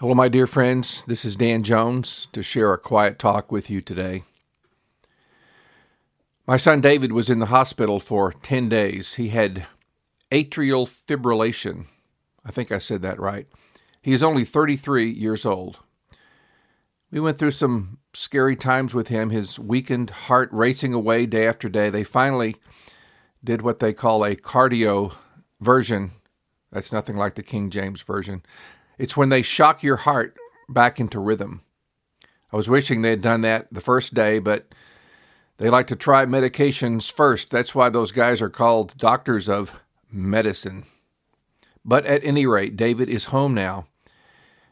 Hello, my dear friends. This is Dan Jones to share a quiet talk with you today. My son David was in the hospital for 10 days. He had atrial fibrillation. I think I said that right. He is only 33 years old. We went through some scary times with him, his weakened heart racing away day after day. They finally did what they call a cardio version. That's nothing like the King James version. It's when they shock your heart back into rhythm. I was wishing they had done that the first day, but they like to try medications first. That's why those guys are called doctors of medicine. But at any rate, David is home now,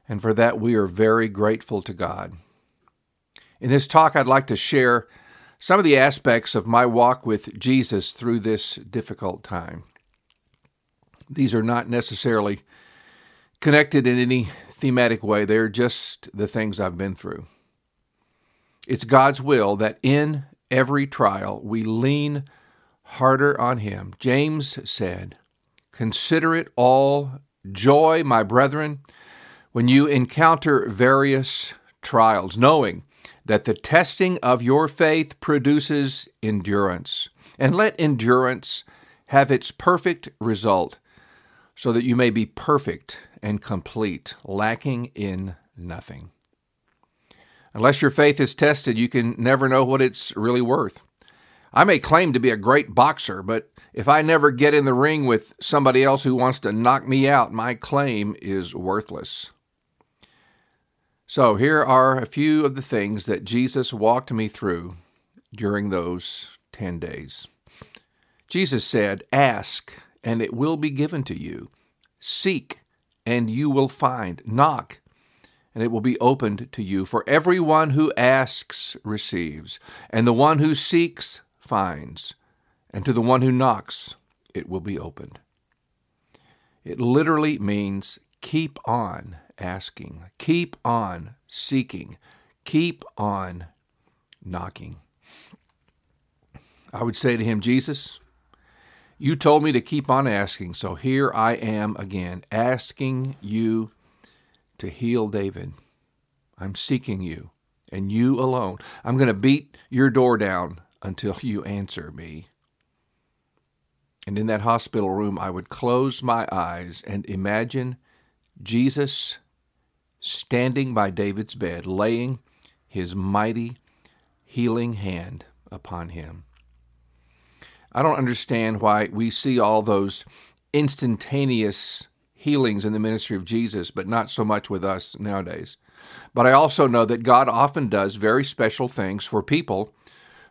and for that we are very grateful to God. In this talk, I'd like to share some of the aspects of my walk with Jesus through this difficult time. These are not necessarily connected in any thematic way, they're just the things I've been through. It's God's will that in every trial we lean harder on Him. James said, Consider it all joy, my brethren, when you encounter various trials, knowing that the testing of your faith produces endurance. And let endurance have its perfect result, so that you may be perfect and complete, lacking in nothing. Unless your faith is tested, you can never know what it's really worth. I may claim to be a great boxer, but if I never get in the ring with somebody else who wants to knock me out, my claim is worthless. So, here are a few of the things that Jesus walked me through during those 10 days. Jesus said, Ask, and it will be given to you. Seek, and you will find. Knock, and it will be opened to you. For everyone who asks receives, and the one who seeks finds, and to the one who knocks it will be opened. It literally means keep on asking, keep on seeking, keep on knocking. I would say to him, Jesus, you told me to keep on asking, so here I am again, asking you to heal David. I'm seeking you, and you alone. I'm going to beat your door down until you answer me. And in that hospital room, I would close my eyes and imagine Jesus standing by David's bed, laying his mighty healing hand upon him. I don't understand why we see all those instantaneous healings in the ministry of Jesus, but not so much with us nowadays. But I also know that God often does very special things for people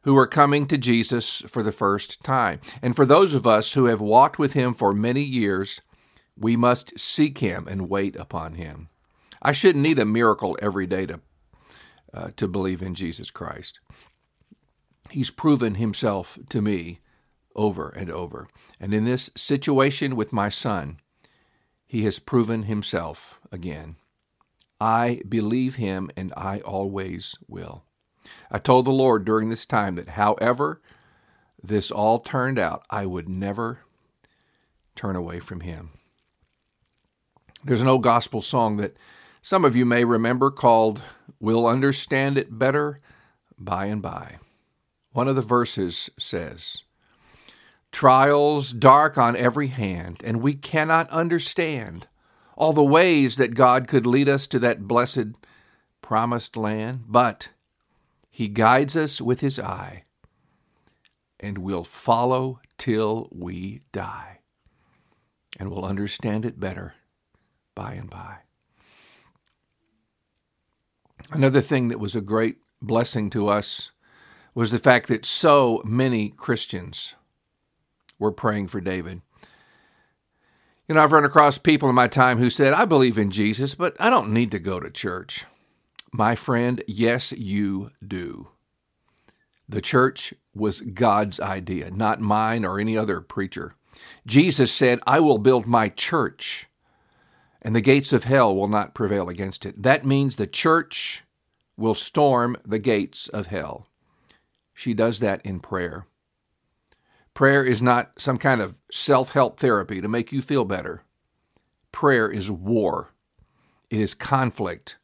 who are coming to Jesus for the first time. And for those of us who have walked with Him for many years, we must seek Him and wait upon Him. I shouldn't need a miracle every day to, uh, to believe in Jesus Christ. He's proven Himself to me over and over. And in this situation with my son, he has proven himself again. I believe him and I always will. I told the Lord during this time that however this all turned out, I would never turn away from him. There's an old gospel song that some of you may remember called We'll Understand It Better By and By. One of the verses says, trials dark on every hand, and we cannot understand all the ways that God could lead us to that blessed promised land, but He guides us with His eye, and we'll follow till we die, and we'll understand it better by and by. Another thing that was a great blessing to us was the fact that so many Christians were praying for David. You know, I've run across people in my time who said, I believe in Jesus, but I don't need to go to church. My friend, yes, you do. The church was God's idea, not mine or any other preacher. Jesus said, I will build my church, and the gates of hell will not prevail against it. That means the church will storm the gates of hell. She does that in prayer. Prayer is not some kind of self help therapy to make you feel better. Prayer is war. It is conflict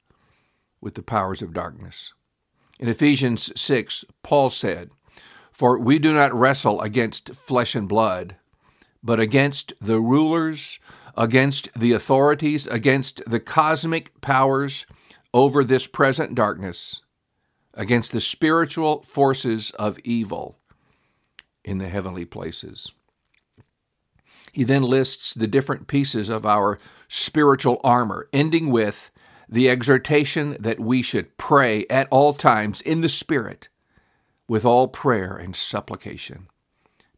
with the powers of darkness. In Ephesians 6, Paul said, For we do not wrestle against flesh and blood, but against the rulers, against the authorities, against the cosmic powers over this present darkness, against the spiritual forces of evil in the heavenly places. He then lists the different pieces of our spiritual armor, ending with the exhortation that we should pray at all times in the Spirit with all prayer and supplication.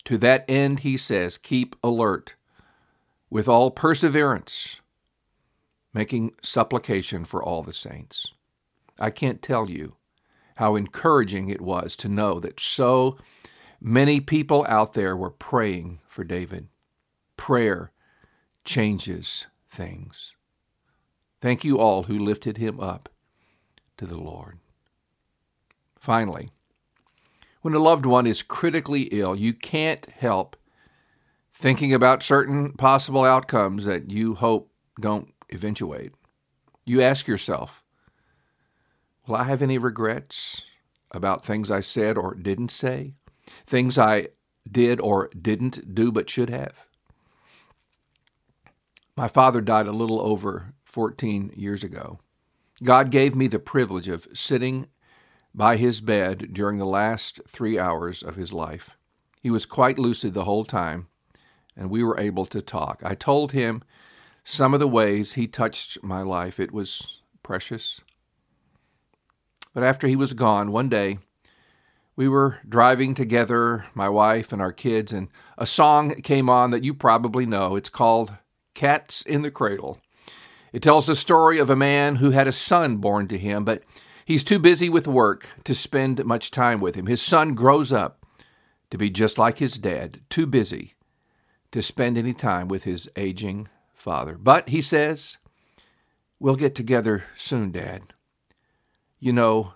To that end, he says, keep alert with all perseverance, making supplication for all the saints. I can't tell you how encouraging it was to know that so many people out there were praying for David. Prayer changes things. Thank you all who lifted him up to the Lord. Finally, when a loved one is critically ill, you can't help thinking about certain possible outcomes that you hope don't eventuate. You ask yourself, Will I have any regrets about things I said or didn't say? Things I did or didn't do but should have? My father died a little over 14 years ago. God gave me the privilege of sitting by his bed during the last three hours of his life. He was quite lucid the whole time, and we were able to talk. I told him some of the ways he touched my life. It was precious. But after he was gone, one day, we were driving together, my wife and our kids, and a song came on that you probably know. It's called Cats in the Cradle. It tells the story of a man who had a son born to him, but he's too busy with work to spend much time with him. His son grows up to be just like his dad, too busy to spend any time with his aging father. But he says, We'll get together soon, Dad. You know,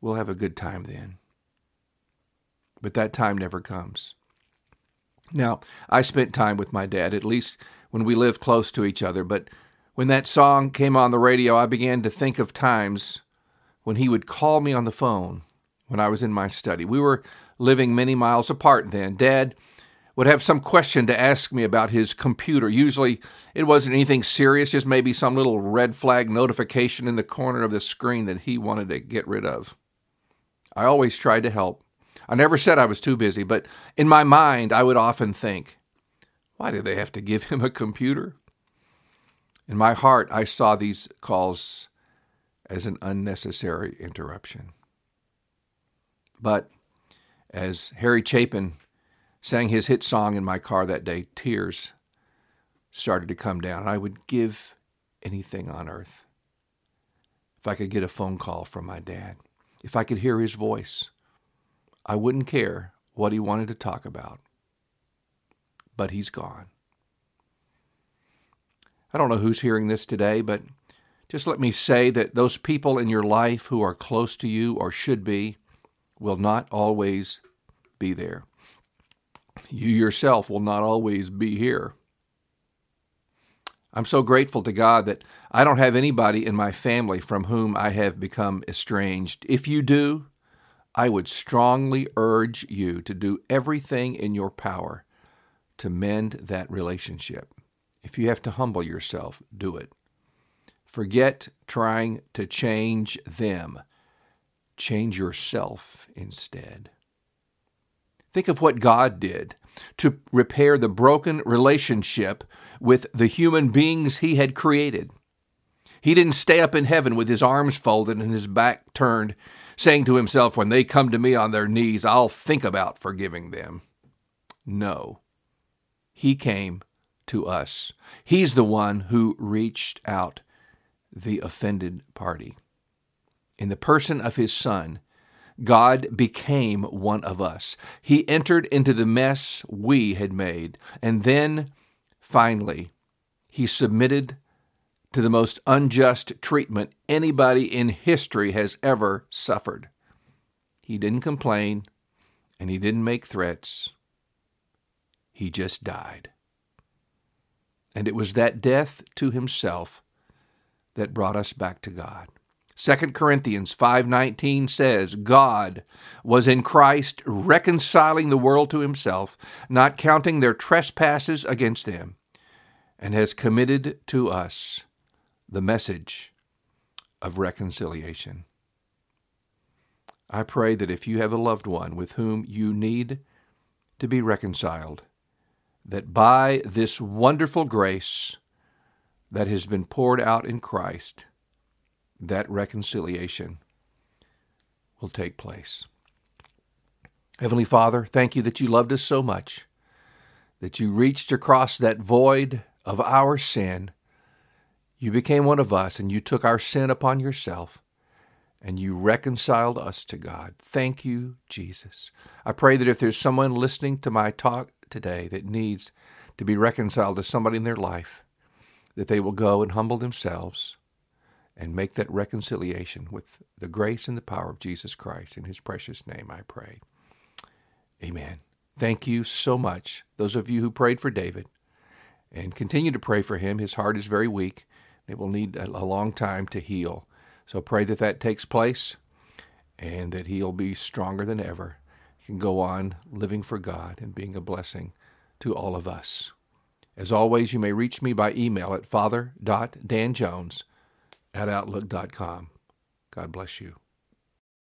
we'll have a good time then. But that time never comes. Now, I spent time with my dad, at least when we lived close to each other, but when that song came on the radio, I began to think of times when he would call me on the phone when I was in my study. We were living many miles apart then. Dad would have some question to ask me about his computer. Usually it wasn't anything serious, just maybe some little red flag notification in the corner of the screen that he wanted to get rid of. I always tried to help. I never said I was too busy, but in my mind, I would often think, why did they have to give him a computer? In my heart, I saw these calls as an unnecessary interruption. But as Harry Chapin sang his hit song in my car that day, tears started to come down. I would give anything on earth if I could get a phone call from my dad, if I could hear his voice. I wouldn't care what he wanted to talk about. But he's gone. I don't know who's hearing this today, but just let me say that those people in your life who are close to you or should be will not always be there. You yourself will not always be here. I'm so grateful to God that I don't have anybody in my family from whom I have become estranged. If you do, I would strongly urge you to do everything in your power to mend that relationship. If you have to humble yourself, do it. Forget trying to change them. Change yourself instead. Think of what God did to repair the broken relationship with the human beings He had created. He didn't stay up in heaven with his arms folded and his back turned, saying to himself, When they come to me on their knees, I'll think about forgiving them. No. He came to us. He's the one who reached out the offended party. In the person of his Son, God became one of us. He entered into the mess we had made. And then, finally, he submitted to the most unjust treatment anybody in history has ever suffered. He didn't complain and he didn't make threats. He just died. And it was that death to himself that brought us back to God. 2 Corinthians 5:19 says, God was in Christ reconciling the world to himself, not counting their trespasses against them, and has committed to us the message of reconciliation. I pray that if you have a loved one with whom you need to be reconciled, that by this wonderful grace that has been poured out in Christ, that reconciliation will take place. Heavenly Father, thank you that you loved us so much, that you reached across that void of our sin. You became one of us, and you took our sin upon yourself, and you reconciled us to God. Thank you, Jesus. I pray that if there's someone listening to my talk today that needs to be reconciled to somebody in their life, that they will go and humble themselves and make that reconciliation with the grace and the power of Jesus Christ. In his precious name I pray. Amen. Thank you so much, those of you who prayed for David, and continue to pray for him. His heart is very weak. It will need a long time to heal. So pray that that takes place and that he'll be stronger than ever. He can go on living for God and being a blessing to all of us. As always, you may reach me by email at father.danjones at outlook.com. God bless you.